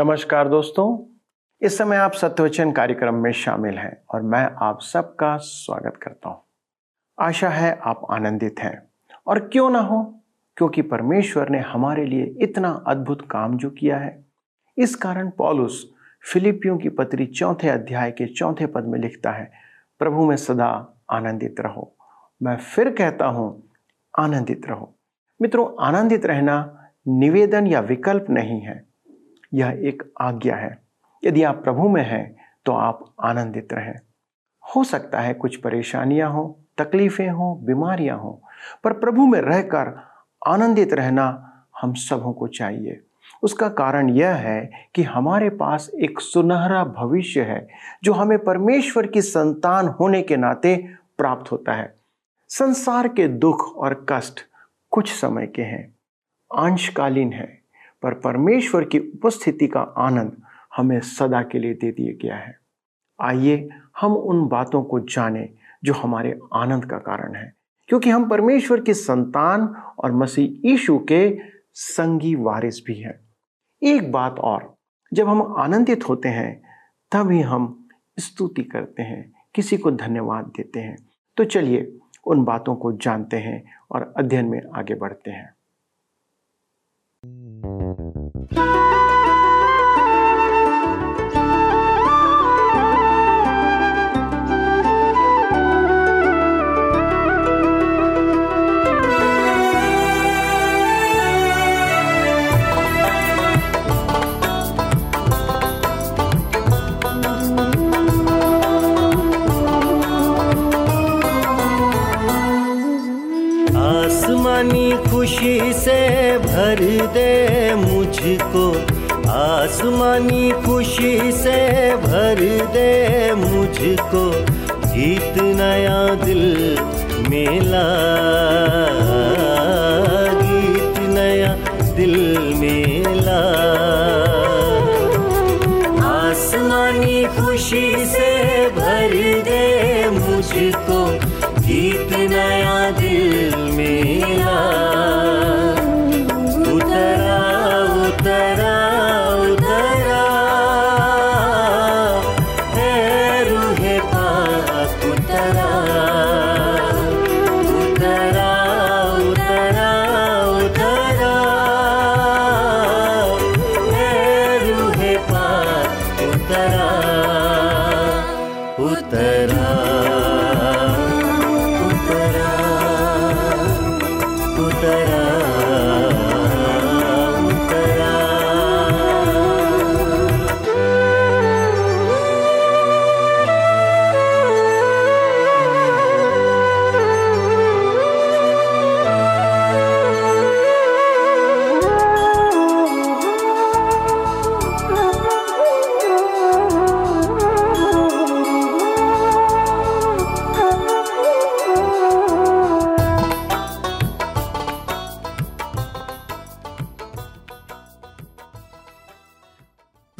नमस्कार दोस्तों। इस समय आप सत्यवचन कार्यक्रम में शामिल हैं और मैं आप सबका स्वागत करता हूँ। आशा है आप आनंदित हैं। और क्यों ना हो? क्योंकि परमेश्वर ने हमारे लिए इतना अद्भुत काम जो किया है। इस कारण पॉलुस फिलिपियों की पत्री चौथे अध्याय के चौथे पद में लिखता है, प्रभु में सदा आनंदित रहो। मैं फिर कहता हूँ, आनंदित रहो। मित्रों, आनंदित रहना निवेदन या विकल्प नहीं है। यह एक आज्ञा है। यदि आप प्रभु में हैं तो आप आनंदित रहें। हो सकता है कुछ परेशानियाँ हो, तकलीफें हो, बीमारियाँ हो, पर प्रभु में रहकर आनंदित रहना हम सबों को चाहिए। उसका कारण यह है कि हमारे पास एक सुनहरा भविष्य है, जो हमें परमेश्वर की संतान होने के नाते प्राप्त होता है। संसार के दुख और कष्ट कुछ समय के हैं, अंशकालीन है। पर परमेश्वर की उपस्थिति का आनंद हमें सदा के लिए दे दिया गया है। आइए हम उन बातों को जानें जो हमारे आनंद का कारण है, क्योंकि हम परमेश्वर की संतान और मसीह यीशु के संगी वारिस भी हैं। एक बात और, जब हम आनंदित होते हैं, तभी हम स्तुति करते हैं, किसी को धन्यवाद देते हैं। तो चलिए उन बातों को जानते हैं और अध्ययन में आगे बढ़ते हैं।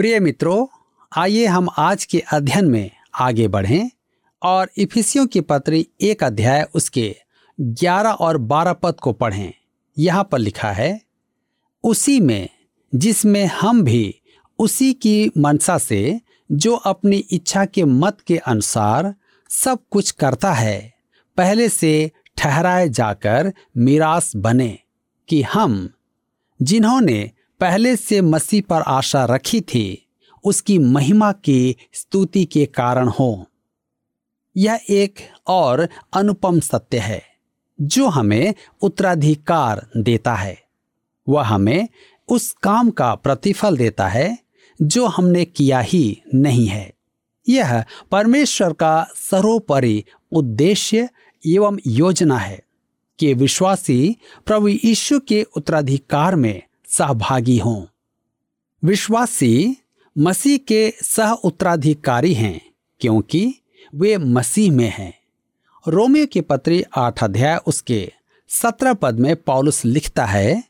प्रिय मित्रों, आइए हम आज के अध्ययन में आगे बढ़ें और इफिसियों की पत्री एक अध्याय उसके 11 और 12 पद को पढ़ें। यहाँ पर लिखा है, उसी में, जिसमें हम भी उसी की मनसा से जो अपनी इच्छा के मत के अनुसार सब कुछ करता है, पहले से ठहराए जाकर मिरास बने कि हम, जिन्होंने पहले से मसीह पर आशा रखी थी, उसकी महिमा की स्तुति के कारण हो। यह एक और अनुपम सत्य है, जो हमें उत्तराधिकार देता है। वह हमें उस काम का प्रतिफल देता है, जो हमने किया ही नहीं है। यह परमेश्वर का सर्वोपरि उद्देश्य एवं योजना है कि विश्वासी प्रभु यीशु के उत्तराधिकार में सहभागी हों। विश्वासी मसीह के सह उत्तराधिकारी हैं, क्योंकि वे मसीह में हैं। रोमियो की पत्री आठ अध्याय उसके सत्रह पद में पौलुस लिखता है,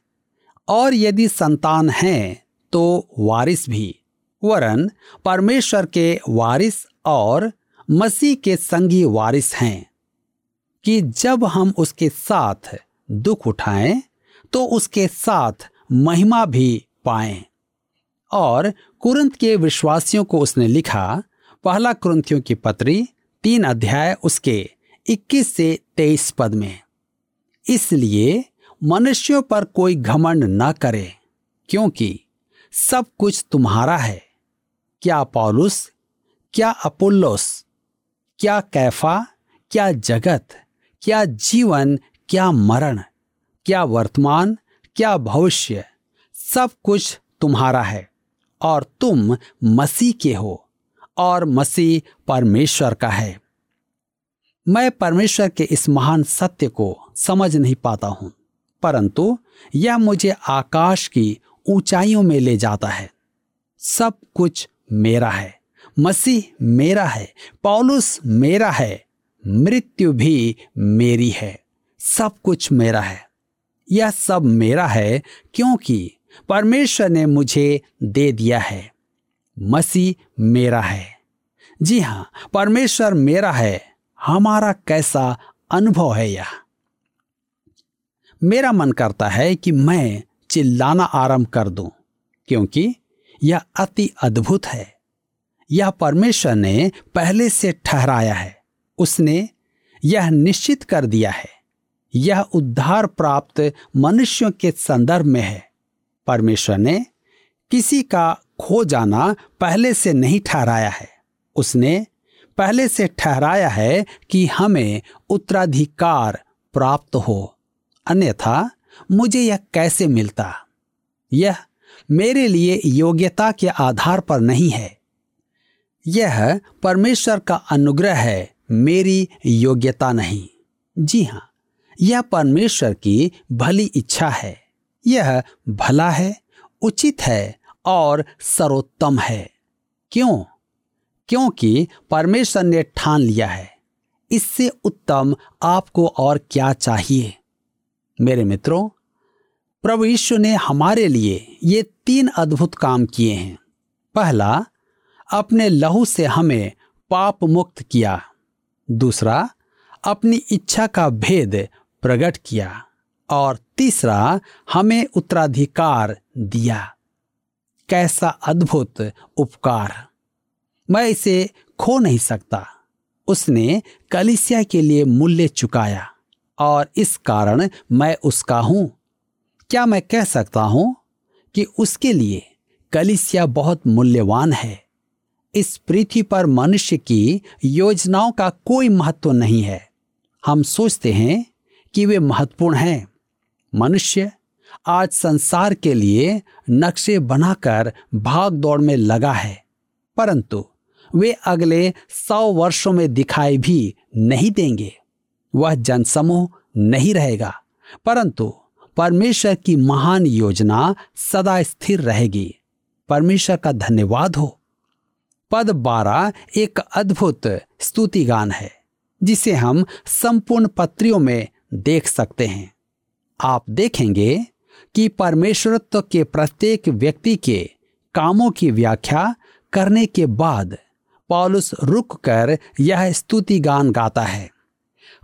और यदि संतान है तो वारिस भी। वरन परमेश्वर के वारिस और मसीह के संगी वारिस हैं, कि जब हम उसके साथ दुख उठाएँ तो उसके साथ महिमा भी पाएँ। और कुरंत के विश्वासियों को उसने लिखा, पहला कुरंतियों की पत्री, तीन अध्याय, उसके 21 से 23 पद में। इसलिए मनुष्यों पर कोई घमंड न करे, क्योंकि सब कुछ तुम्हारा है। क्या पौलुस, क्या अपुल्लोस, क्या कैफा, क्या जगत, क्या जीवन, क्या मरण, क्या वर्तमान क्या भविष्य सब कुछ तुम्हारा है और तुम मसीह के हो और मसीह परमेश्वर का है। मैं परमेश्वर के इस महान सत्य को समझ नहीं पाता हूँ, परंतु यह मुझे आकाश की ऊंचाइयों में ले जाता है। सब कुछ मेरा है, मसीह मेरा है, पौलुस मेरा है, मृत्यु भी मेरी है, सब कुछ मेरा है। यह सब मेरा है क्योंकि परमेश्वर ने मुझे दे दिया है। मसीह मेरा है। जी हाँ, परमेश्वर मेरा है। हमारा कैसा अनुभव है यह? मेरा मन करता है कि मैं चिल्लाना आरंभ कर दूँ, क्योंकि यह अति अद्भुत है। यह परमेश्वर ने पहले से ठहराया है। उसने यह निश्चित कर दिया है। यह उद्धार प्राप्त मनुष्यों के संदर्भ में है। परमेश्वर ने किसी का खो जाना पहले से नहीं ठहराया है। उसने पहले से ठहराया है कि हमें उत्तराधिकार प्राप्त हो, अन्यथा मुझे यह कैसे मिलता? यह मेरे लिए योग्यता के आधार पर नहीं है। यह परमेश्वर का अनुग्रह है, मेरी योग्यता नहीं। जी हाँ। यह परमेश्वर की भली इच्छा है। यह भला है, उचित है और सर्वोत्तम है। क्यों? क्योंकि परमेश्वर ने ठान लिया है। इससे उत्तम आपको और क्या चाहिए? मेरे मित्रों, प्रभु यीशु ने हमारे लिए ये तीन अद्भुत काम किए हैं। पहला, अपने लहू से हमें पाप मुक्त किया। दूसरा, अपनी इच्छा का भेद प्रकट किया और तीसरा हमें उत्तराधिकार दिया। कैसा अद्भुत उपकार। मैं इसे खो नहीं सकता। उसने कलिसिया के लिए मूल्य चुकाया और इस कारण मैं उसका हूँ। क्या मैं कह सकता हूँ कि उसके लिए कलिसिया बहुत मूल्यवान है। इस पृथ्वी पर मनुष्य की योजनाओं का कोई महत्व नहीं है। हम सोचते हैं कि वे महत्वपूर्ण हैं। मनुष्य आज संसार के लिए नक्शे बनाकर भाग दौड़ में लगा है, परंतु वे अगले सौ वर्षों में दिखाई भी नहीं देंगे। वह जनसमूह नहीं रहेगा, परंतु परमेश्वर की महान योजना सदा स्थिर रहेगी। परमेश्वर का धन्यवाद हो। पद बारह एक अद्भुत स्तुतिगान है, जिसे हम संपूर्ण पत्रियों में देख सकते हैं। आप देखेंगे कि परमेश्वरत्व के प्रत्येक व्यक्ति के कामों की व्याख्या करने के बाद पॉलुस रुक कर यह स्तुति गान गाता है।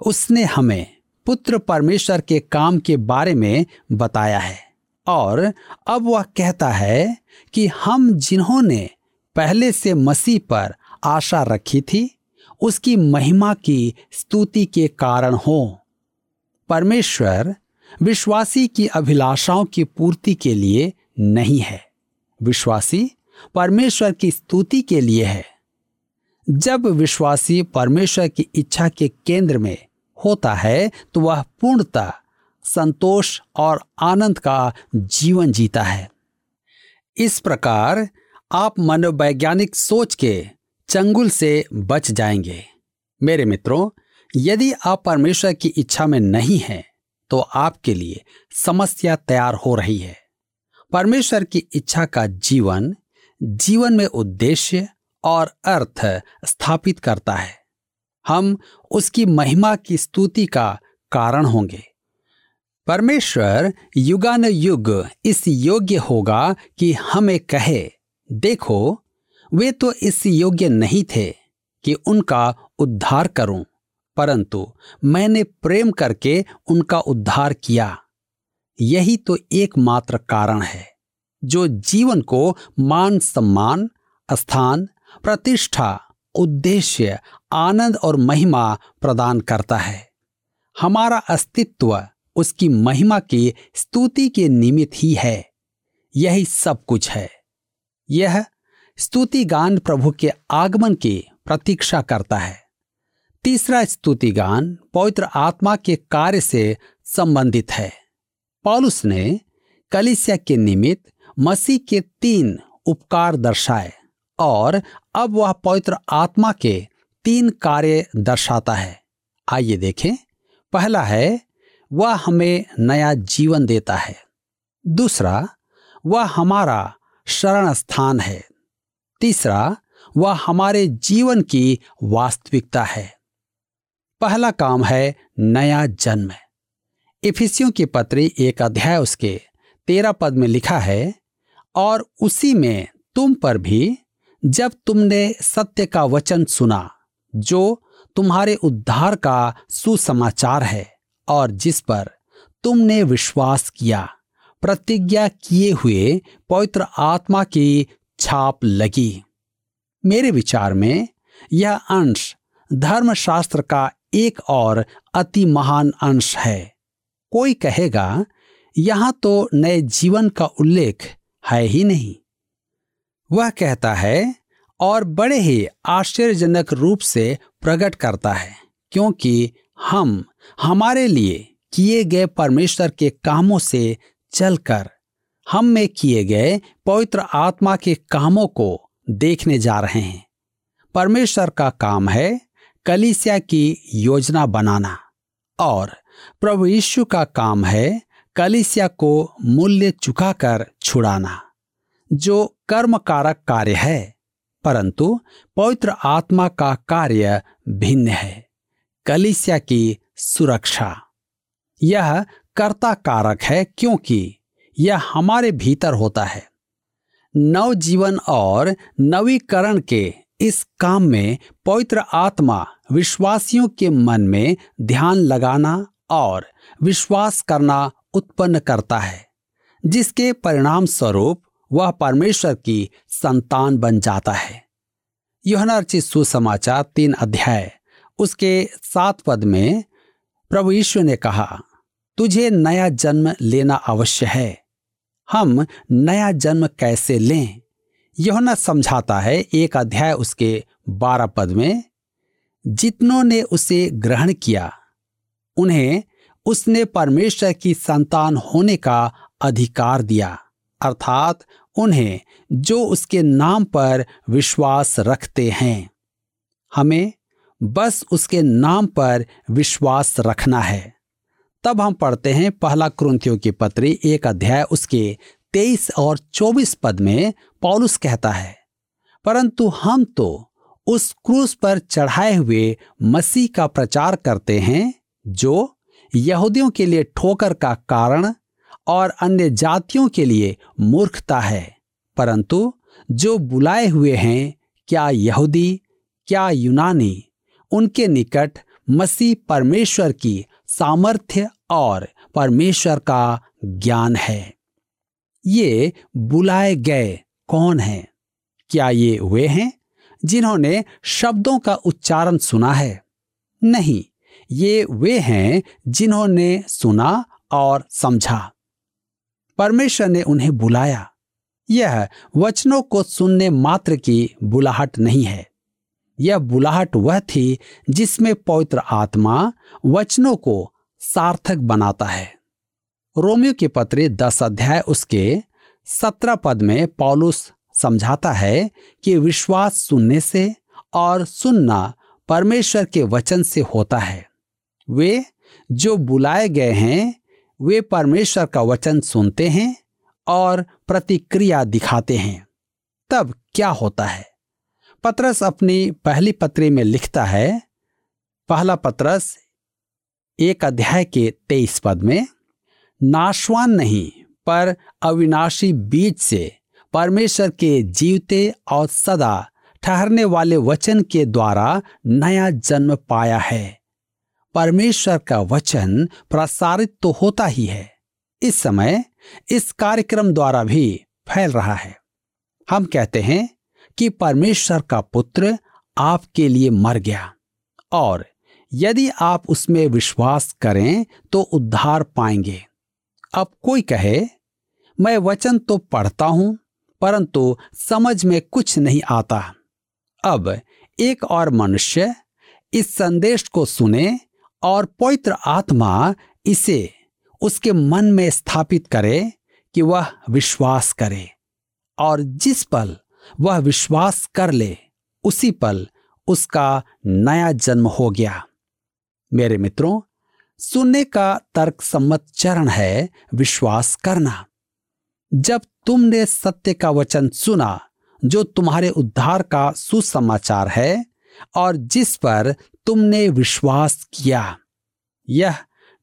उसने हमें पुत्र परमेश्वर के काम के बारे में बताया है और अब वह कहता है कि हम जिन्होंने पहले से मसीह पर आशा रखी थी, उसकी महिमा की स्तुति के कारण हो। परमेश्वर विश्वासी की अभिलाषाओं की पूर्ति के लिए नहीं है। विश्वासी परमेश्वर की स्तुति के लिए है। जब विश्वासी परमेश्वर की इच्छा के केंद्र में होता है तो वह पूर्णता, संतोष और आनंद का जीवन जीता है। इस प्रकार आप मनोवैज्ञानिक सोच के चंगुल से बच जाएँगे। मेरे मित्रों यदि आप परमेश्वर की इच्छा में नहीं हैं तो आपके लिए समस्या तैयार हो रही है। परमेश्वर की इच्छा का जीवन जीवन में उद्देश्य और अर्थ स्थापित करता है। हम उसकी महिमा की स्तुति का कारण होंगे। परमेश्वर युगान युग इस योग्य होगा कि हमें कहे, देखो, वे तो इस योग्य नहीं थे कि उनका उद्धार करूँ। परंतु मैंने प्रेम करके उनका उद्धार किया। यही तो एकमात्र कारण है, जो जीवन को मान सम्मान, स्थान, प्रतिष्ठा, उद्देश्य, आनंद और महिमा प्रदान करता है। हमारा अस्तित्व उसकी महिमा की स्तुति के निमित्त ही है। यही सब कुछ है। यह स्तुति गान प्रभु के आगमन की प्रतीक्षा करता है। तीसरा स्तुति गान पवित्र आत्मा के कार्य से संबंधित है। पॉलुस ने कलिसिया के निमित्त मसीह के तीन उपकार दर्शाए और अब वह पवित्र आत्मा के तीन कार्य दर्शाता है। आइए देखें। पहला है, वह हमें नया जीवन देता है। दूसरा, वह हमारा शरण स्थान है। तीसरा, वह हमारे जीवन की वास्तविकता है। पहला काम है नया जन्म। इफिसियों की पत्री एक अध्याय उसके तेरह पद में लिखा है, और उसी में तुम पर भी जब तुमने सत्य का वचन सुना, जो तुम्हारे उद्धार का सुसमाचार है, और जिस पर तुमने विश्वास किया, प्रतिज्ञा किए हुए पवित्र आत्मा की छाप लगी। मेरे विचार में यह अंश धर्मशास्त्र का एक और अति महान अंश है। कोई कहेगा, यहाँ तो नए जीवन का उल्लेख है ही नहीं। वह कहता है, और बड़े ही आश्चर्यजनक रूप से प्रकट करता है, क्योंकि हम हमारे लिए किए गए परमेश्वर के कामों से चलकर, हम में किए गए पवित्र आत्मा के कामों को देखने जा रहे हैं। परमेश्वर का काम है कलिसिया की योजना बनाना। और प्रभु यीशु का काम है कलिसिया को मूल्य चुकाकर छुड़ाना, जो कर्म कारक कार्य है, परंतु पवित्र आत्मा का कार्य भिन्न है, कलिसिया की सुरक्षा। यह कर्ता कारक है क्योंकि यह हमारे भीतर होता है। नव जीवन और नवीकरण के इस काम में पवित्र आत्मा विश्वासियों के मन में ध्यान लगाना और विश्वास करना उत्पन्न करता है, जिसके परिणाम स्वरूप वह परमेश्वर की संतान बन जाता है। योहनार्चित सुसमाचार तीन अध्याय, उसके सात पद में प्रभु यीशु ने कहा, तुझे नया जन्म लेना अवश्य है। हम नया जन्म कैसे लें? यह समझाता है एक अध्याय उसके बारह पद में, जितनों ने उसे ग्रहण किया, उन्हें उसने परमेश्वर की संतान होने का अधिकार दिया, अर्थात उन्हें जो उसके नाम पर विश्वास रखते हैं। हमें बस उसके नाम पर विश्वास रखना है। तब हम पढ़ते हैं पहला क्रंथियों की पत्री एक अध्याय उसके तेईस और चौबीस पद में पौलुस कहता है, परंतु हम तो उस क्रूस पर चढ़ाए हुए मसीह का प्रचार करते हैं, जो यहूदियों के लिए ठोकर का कारण और अन्य जातियों के लिए मूर्खता है। परंतु जो बुलाए हुए हैं, क्या यहूदी, क्या यूनानी, उनके निकट मसीह परमेश्वर की सामर्थ्य और परमेश्वर का ज्ञान है। ये बुलाए गए कौन हैं? क्या ये वे हैं जिन्होंने शब्दों का उच्चारण सुना है? नहीं, ये वे हैं जिन्होंने सुना और समझा। परमेश्वर ने उन्हें बुलाया। यह वचनों को सुनने मात्र की बुलाहट नहीं है। यह बुलाहट वह थी जिसमें पवित्र आत्मा वचनों को सार्थक बनाता है। रोमियो के पत्र दस अध्याय उसके सत्रह पद में पॉलुस समझाता है कि विश्वास सुनने से और सुनना परमेश्वर के वचन से होता है। वे जो बुलाए गए हैं, वे परमेश्वर का वचन सुनते हैं और प्रतिक्रिया दिखाते हैं। तब क्या होता है? पत्रस अपनी पहली पत्री में लिखता है, पहला पत्रस एक अध्याय के तेईस पद में, नाशवान नहीं पर अविनाशी बीज से परमेश्वर के जीवते और सदा ठहरने वाले वचन के द्वारा नया जन्म पाया है। परमेश्वर का वचन प्रसारित तो होता ही है। इस समय इस कार्यक्रम द्वारा भी फैल रहा है। हम कहते हैं कि परमेश्वर का पुत्र आपके लिए मर गया और यदि आप उसमें विश्वास करें तो उद्धार पाएँगे। अब कोई कहे मैं वचन तो पढ़ता हूँ, परंतु समझ में कुछ नहीं आता। अब एक और मनुष्य इस संदेश को सुने और पवित्र आत्मा इसे उसके मन में स्थापित करे कि वह विश्वास करे और जिस पल वह विश्वास कर ले, उसी पल उसका नया जन्म हो गया। मेरे मित्रों, सुनने का तर्क सम्मत चरण है विश्वास करना। जब तुमने सत्य का वचन सुना, जो तुम्हारे उद्धार का सुसमाचार है, और जिस पर तुमने विश्वास किया, यह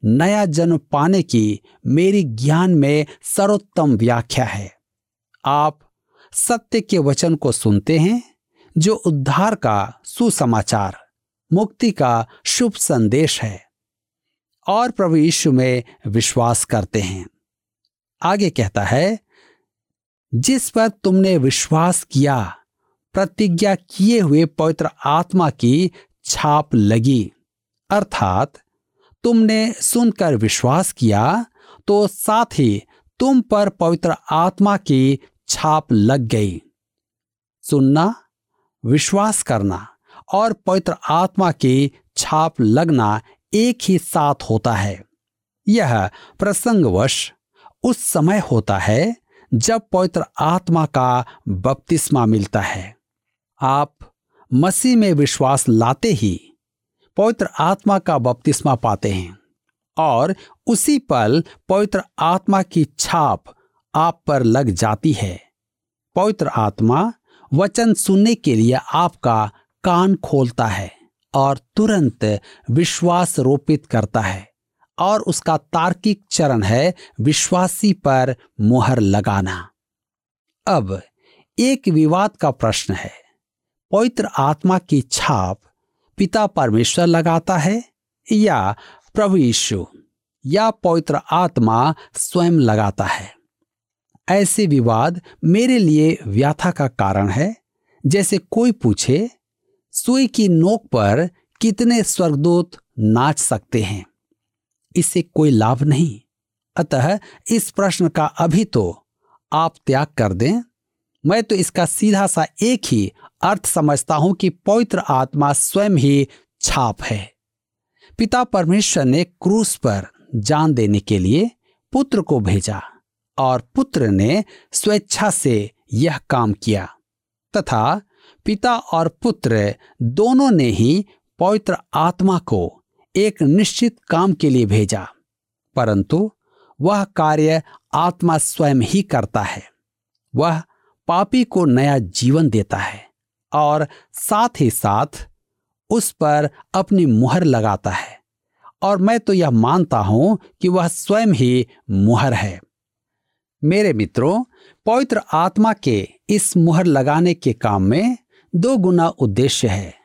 नया जन्म पाने की मेरी ज्ञान में सर्वोत्तम व्याख्या है। आप सत्य के वचन को सुनते हैं, जो उद्धार का सुसमाचार, मुक्ति का शुभ संदेश है, और प्रभु यीशु में विश्वास करते हैं। आगे कहता है, जिस पर तुमने विश्वास किया, प्रतिज्ञा किए हुए पवित्र आत्मा की छाप लगी, अर्थात तुमने सुनकर विश्वास किया तो साथ ही तुम पर पवित्र आत्मा की छाप लग गई। सुनना, विश्वास करना और पवित्र आत्मा की छाप लगना एक ही साथ होता है। यह प्रसंगवश उस समय होता है जब पवित्र आत्मा का बपतिस्मा मिलता है। आप मसीह में विश्वास लाते ही पवित्र आत्मा का बपतिस्मा पाते हैं और उसी पल पवित्र आत्मा की छाप आप पर लग जाती है। पवित्र आत्मा वचन सुनने के लिए आपका कान खोलता है और तुरंत विश्वास रोपित करता है। और उसका तार्किक चरण है विश्वासी पर मुहर लगाना। अब एक विवाद का प्रश्न है। पवित्र आत्मा की छाप पिता परमेश्वर लगाता है या प्रभु यीशु या पवित्र आत्मा स्वयं लगाता है? ऐसे विवाद मेरे लिए व्याथा का कारण है। जैसे कोई पूछे, सुई की नोक पर कितने स्वर्गदूत नाच सकते हैं? इससे कोई लाभ नहीं। अतः इस प्रश्न का अभी तो आप त्याग कर दें। मैं तो इसका सीधा सा एक ही अर्थ समझता हूँ कि पवित्र आत्मा स्वयं ही छाप है। पिता परमेश्वर ने क्रूस पर जान देने के लिए पुत्र को भेजा और पुत्र ने स्वेच्छा से यह काम किया। तथा पिता और पुत्र दोनों ने ही पवित्र आत्मा को एक निश्चित काम के लिए भेजा, परंतु वह कार्य आत्मा स्वयं ही करता है। वह पापी को नया जीवन देता है और साथ ही साथ उस पर अपनी मुहर लगाता है। और मैं तो यह मानता हूँ कि वह स्वयं ही मुहर है। मेरे मित्रों, पवित्र आत्मा के इस मुहर लगाने के काम में दो गुना उद्देश्य है।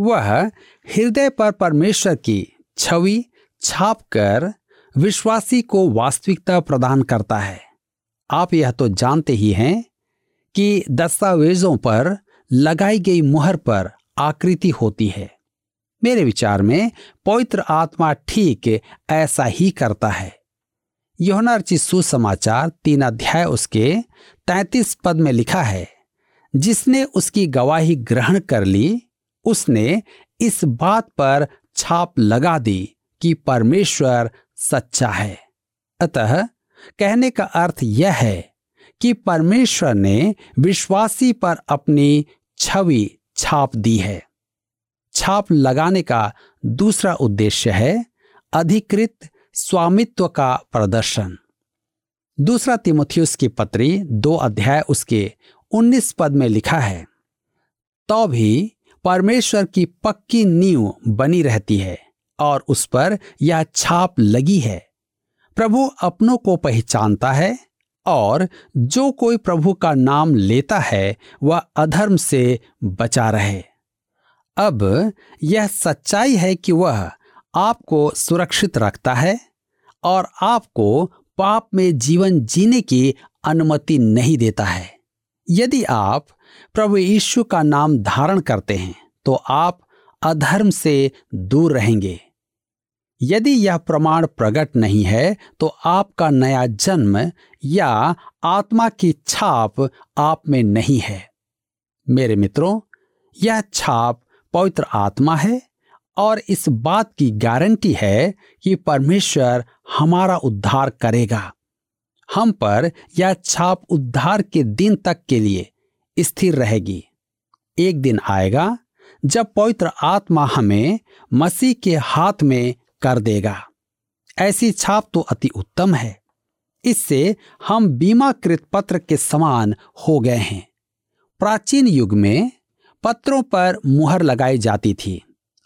वह हृदय पर परमेश्वर की छवि छाप कर विश्वासी को वास्तविकता प्रदान करता है। आप यह तो जानते ही हैं कि दस्तावेजों पर लगाई गई मुहर पर आकृति होती है। मेरे विचार में पवित्र आत्मा ठीक ऐसा ही करता है। योनार्ची सुसमाचार तीन अध्याय उसके तैतीस पद में लिखा है, जिसने उसकी गवाही ग्रहण कर ली उसने इस बात पर छाप लगा दी कि परमेश्वर सच्चा है। अतः कहने का अर्थ यह है कि परमेश्वर ने विश्वासी पर अपनी छवि छाप दी है। छाप लगाने का दूसरा उद्देश्य है अधिकृत स्वामित्व का प्रदर्शन। दूसरा तिमोथियस की पत्री दो अध्याय उसके उन्नीस पद में लिखा है तो भी परमेश्वर की पक्की नींव बनी रहती है और उस पर यह छाप लगी है। प्रभु अपनों को पहचानता है और जो कोई प्रभु का नाम लेता है, वह अधर्म से बचा रहे। अब यह सच्चाई है कि वह आपको सुरक्षित रखता है और आपको पाप में जीवन जीने की अनुमति नहीं देता है। यदि आप प्रभु यीशु का नाम धारण करते हैं तो आप अधर्म से दूर रहेंगे। यदि यह प्रमाण प्रकट नहीं है तो आपका नया जन्म या आत्मा की छाप आप में नहीं है। मेरे मित्रों, यह छाप पवित्र आत्मा है और इस बात की गारंटी है कि परमेश्वर हमारा उद्धार करेगा। हम पर यह छाप उद्धार के दिन तक के लिए स्थिर रहेगी। एक दिन आएगा जब पवित्र आत्मा हमें मसीह के हाथ में कर देगा। ऐसी छाप तो अति उत्तम है। इससे हम बीमाकृत पत्र के समान हो गए हैं। प्राचीन युग में पत्रों पर मुहर लगाई जाती थी।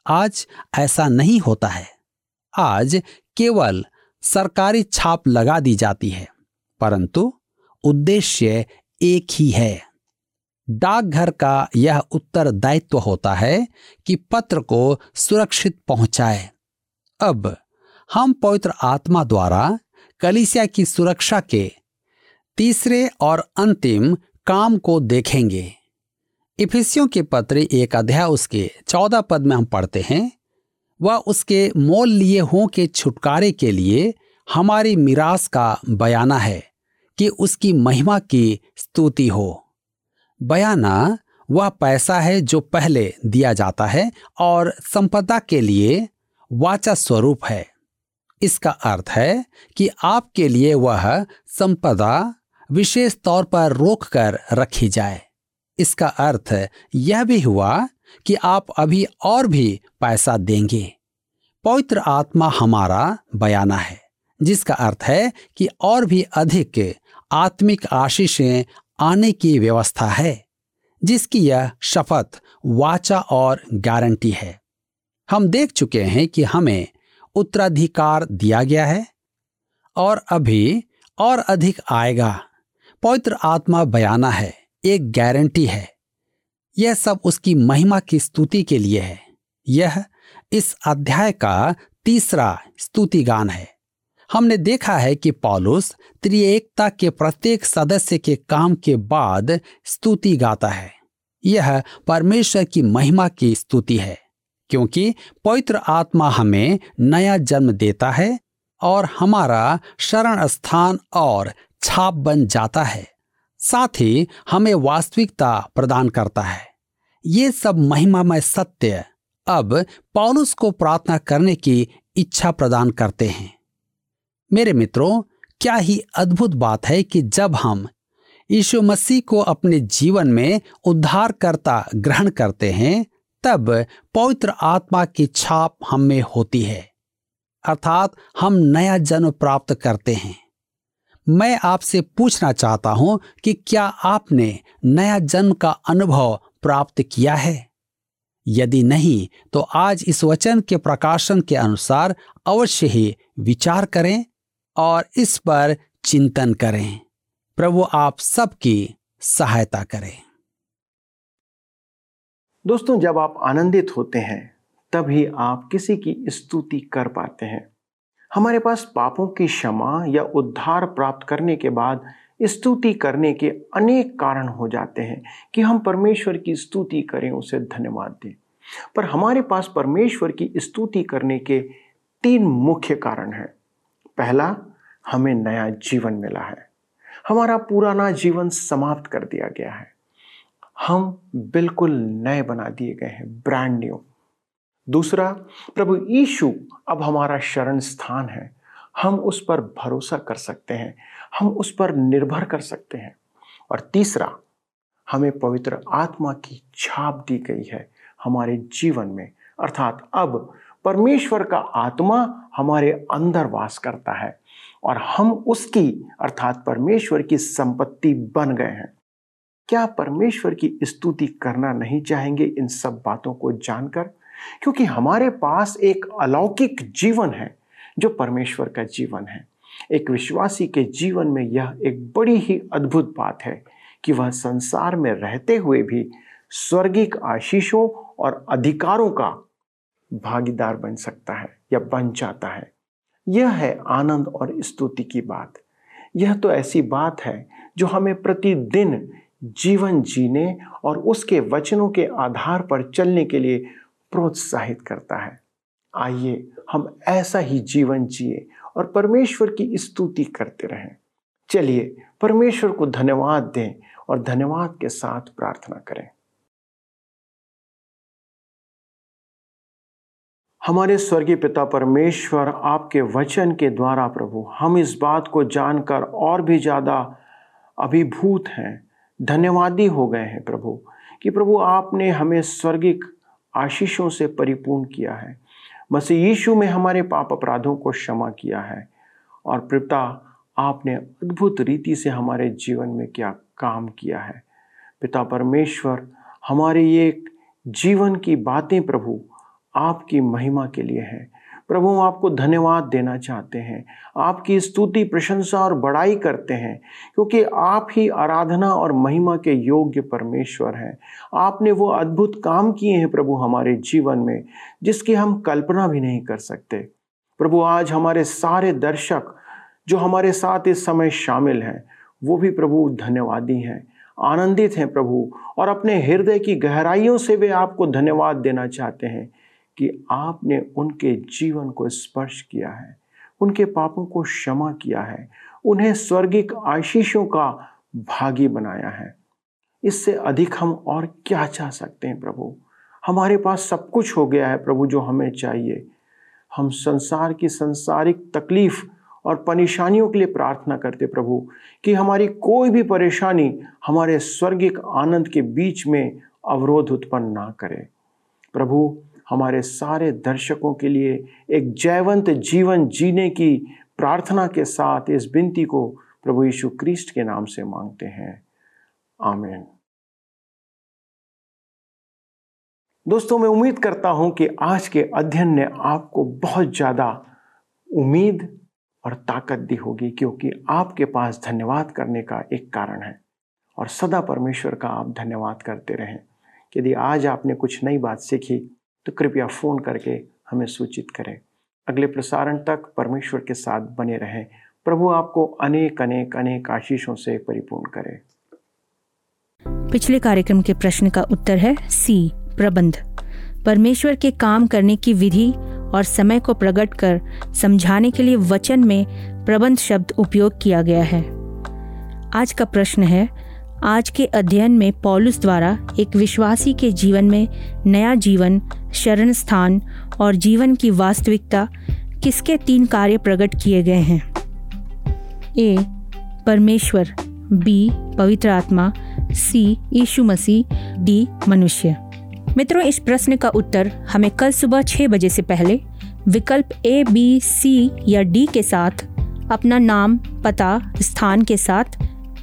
आज ऐसा नहीं होता है। आज केवल सरकारी छाप लगा दी जाती है, परंतु उद्देश्य एक ही है। डाकघर का यह उत्तरदायित्व होता है कि पत्र को सुरक्षित पहुँचाए। अब, हम पवित्र आत्मा द्वारा कलिसिया की सुरक्षा के तीसरे और अंतिम काम को देखेंगे। इफिसियों के पत्र एक अध्याय उसके चौदह पद में हम पढ़ते हैं, वह उसके मोल लिए हों के छुटकारे के लिए हमारी मिरास का बयाना है कि उसकी महिमा की स्तुति हो। बयाना वह पैसा है जो पहले दिया जाता है और संपदा के लिए वाचा स्वरूप है। इसका अर्थ है कि आपके लिए वह संपदा विशेष तौर पर रोक कर रखी जाए। इसका अर्थ यह भी हुआ कि आप अभी और भी पैसा देंगे। पवित्र आत्मा हमारा बयाना है, जिसका अर्थ है कि और भी अधिक आत्मिक आशीषें आने की व्यवस्था है, जिसकी यह शपथ, वाचा और गारंटी है। हम देख चुके हैं कि हमें उत्तराधिकार दिया गया है और अभी और अधिक आएगा। पवित्र आत्मा बयाना है, एक गारंटी है। यह सब उसकी महिमा की स्तुति के लिए है। यह इस अध्याय का तीसरा स्तुति गान है। हमने देखा है कि पॉलुस त्रिएकता के प्रत्येक सदस्य के काम के बाद स्तुति गाता है। यह परमेश्वर की महिमा की स्तुति है, क्योंकि पवित्र आत्मा हमें नया जन्म देता है और हमारा शरण स्थान और छाप बन जाता है। साथ ही हमें वास्तविकता प्रदान करता है। ये सब महिमामय सत्य अब पौलुस को प्रार्थना करने की इच्छा प्रदान करते हैं। मेरे मित्रों, क्या ही अद्भुत बात है कि जब हम यीशु मसीह को अपने जीवन में उद्धारकर्ता ग्रहण करते हैं, तब पवित्र आत्मा की छाप हम में होती है। अर्थात हम नया जन्म प्राप्त करते हैं। मैं आपसे पूछना चाहता हूँ कि क्या आपने नया जन्म का अनुभव प्राप्त किया है? यदि नहीं तो आज इस वचन के प्रकाशन के अनुसार अवश्य ही विचार करें। और इस पर चिंतन करें। प्रभु आप सबकी सहायता करें। दोस्तों, जब आप आनंदित होते हैं, तभी आप किसी की स्तुति कर पाते हैं। हमारे पास पापों की क्षमा या उद्धार प्राप्त करने के बाद स्तुति करने के अनेक कारण हो जाते हैं कि हम परमेश्वर की स्तुति करें, उसे धन्यवाद दें। पर हमारे पास परमेश्वर की स्तुति करने के तीन मुख्य कारण हैं। पहला हमें नया जीवन मिला है। हमारा पुराना जीवन समाप्त कर दिया गया है। हम बिल्कुल नए बना दिए गए हैं ब्रांड न्यू दूसरा, प्रभु यीशु अब हमारा शरण स्थान है। हम उस पर भरोसा कर सकते हैं, हम उस पर निर्भर कर सकते हैं। और तीसरा, हमें पवित्र आत्मा की छाप दी गई है हमारे जीवन में। अर्थात अब परमेश्वर का आत्मा हमारे अंदर वास करता है और हम उसकी, अर्थात परमेश्वर की संपत्ति बन गए हैं। क्या परमेश्वर की स्तुति करना नहीं चाहेंगे इन सब बातों को जानकर? क्योंकि हमारे पास एक अलौकिक जीवन है, जो परमेश्वर का जीवन है। एक विश्वासी के जीवन में यह एक बड़ी ही अद्भुत बात है कि वह संसार में रहते हुए भी स्वर्गिक आशीषों और अधिकारों का भागीदार बन सकता है या बन जाता है। यह है आनंद और स्तुति की बात। यह तो ऐसी बात है जो हमें प्रतिदिन जीवन जीने और उसके वचनों के आधार पर चलने के लिए प्रोत्साहित करता है। आइए हम ऐसा ही जीवन जिए और परमेश्वर की स्तुति करते रहें। चलिए परमेश्वर को धन्यवाद दें और धन्यवाद के साथ प्रार्थना करें। हमारे स्वर्गीय पिता परमेश्वर आपके वचन के द्वारा प्रभु, हम इस बात को जानकर और भी ज़्यादा अभिभूत हैं, धन्यवादी हो गए हैं प्रभु, कि प्रभु आपने हमें स्वर्गिक आशीषों से परिपूर्ण किया है। मसीह यीशु में हमारे पाप अपराधों को क्षमा किया है, और पिता, आपने अद्भुत रीति से हमारे जीवन में क्या काम किया है। पिता परमेश्वर, हमारे ये जीवन की बातें प्रभु आपकी महिमा के लिए है। प्रभु, हम आपको धन्यवाद देना चाहते हैं। आपकी स्तुति, प्रशंसा और बड़ाई करते हैं, क्योंकि आप ही आराधना और महिमा के योग्य परमेश्वर हैं। आपने वो अद्भुत काम किए हैं प्रभु हमारे जीवन में, जिसकी हम कल्पना भी नहीं कर सकते। प्रभु, आज हमारे सारे दर्शक जो हमारे साथ इस समय शामिल हैं, वो भी प्रभु धन्यवादी हैं। आनंदित हैं प्रभु और अपने हृदय की गहराइयों से वे आपको धन्यवाद देना चाहते हैं। कि आपने उनके जीवन को स्पर्श किया है, उनके पापों को क्षमा किया है, उन्हें स्वर्गिक आशीषों का भागी बनाया है। इससे अधिक हम और क्या चाह सकते हैं प्रभु? हमारे पास सब कुछ हो गया है प्रभु जो हमें चाहिए। हम संसार की संसारिक तकलीफ़ और परेशानियों के लिए प्रार्थना करते प्रभु, कि हमारी कोई भी परेशानी हमारे स्वर्गिक आनंद के बीच में अवरोध उत्पन्न ना करे। प्रभु हमारे सारे दर्शकों के लिए एक जयवंत जीवन जीने की प्रार्थना के साथ इस बिनती को प्रभु यीशु क्रिस्ट के नाम से मांगते हैं। आमीन। दोस्तों, मैं उम्मीद करता हूँ कि आज के अध्ययन ने आपको बहुत ज़्यादा उम्मीद और ताकत दी होगी, क्योंकि आपके पास धन्यवाद करने का एक कारण है और सदा परमेश्वर का आप धन्यवाद करते रहें। यदि आज आपने कुछ नई बात सीखी तो कृपया फ़ोन करके हमें सूचित करें। अगले प्रसारण तक परमेश्वर के साथ बने रहें। प्रभु आपको अनेक अनेक अनेक आशीषों से परिपूर्ण करे। पिछले कार्यक्रम के प्रश्न का उत्तर है सी, प्रबंध। परमेश्वर के काम करने की विधि और समय को प्रकट कर समझाने के लिए वचन में प्रबंध शब्द उपयोग किया गया है। आज का प्रश्न है आज के अध्ययन में पॉलुस द्वारा एक विश्वासी के जीवन में नया जीवन शरण स्थान और जीवन की वास्तविकता किसके तीन कार्य प्रकट किए गए हैं? ए, परमेश्वर, बी, पवित्र आत्मा, सी, यीशु मसीह, डी, मनुष्य। मित्रों, इस प्रश्न का उत्तर हमें कल सुबह छह बजे से पहले विकल्प ए, बी, सी या डी के साथ अपना नाम, पता, स्थान के साथ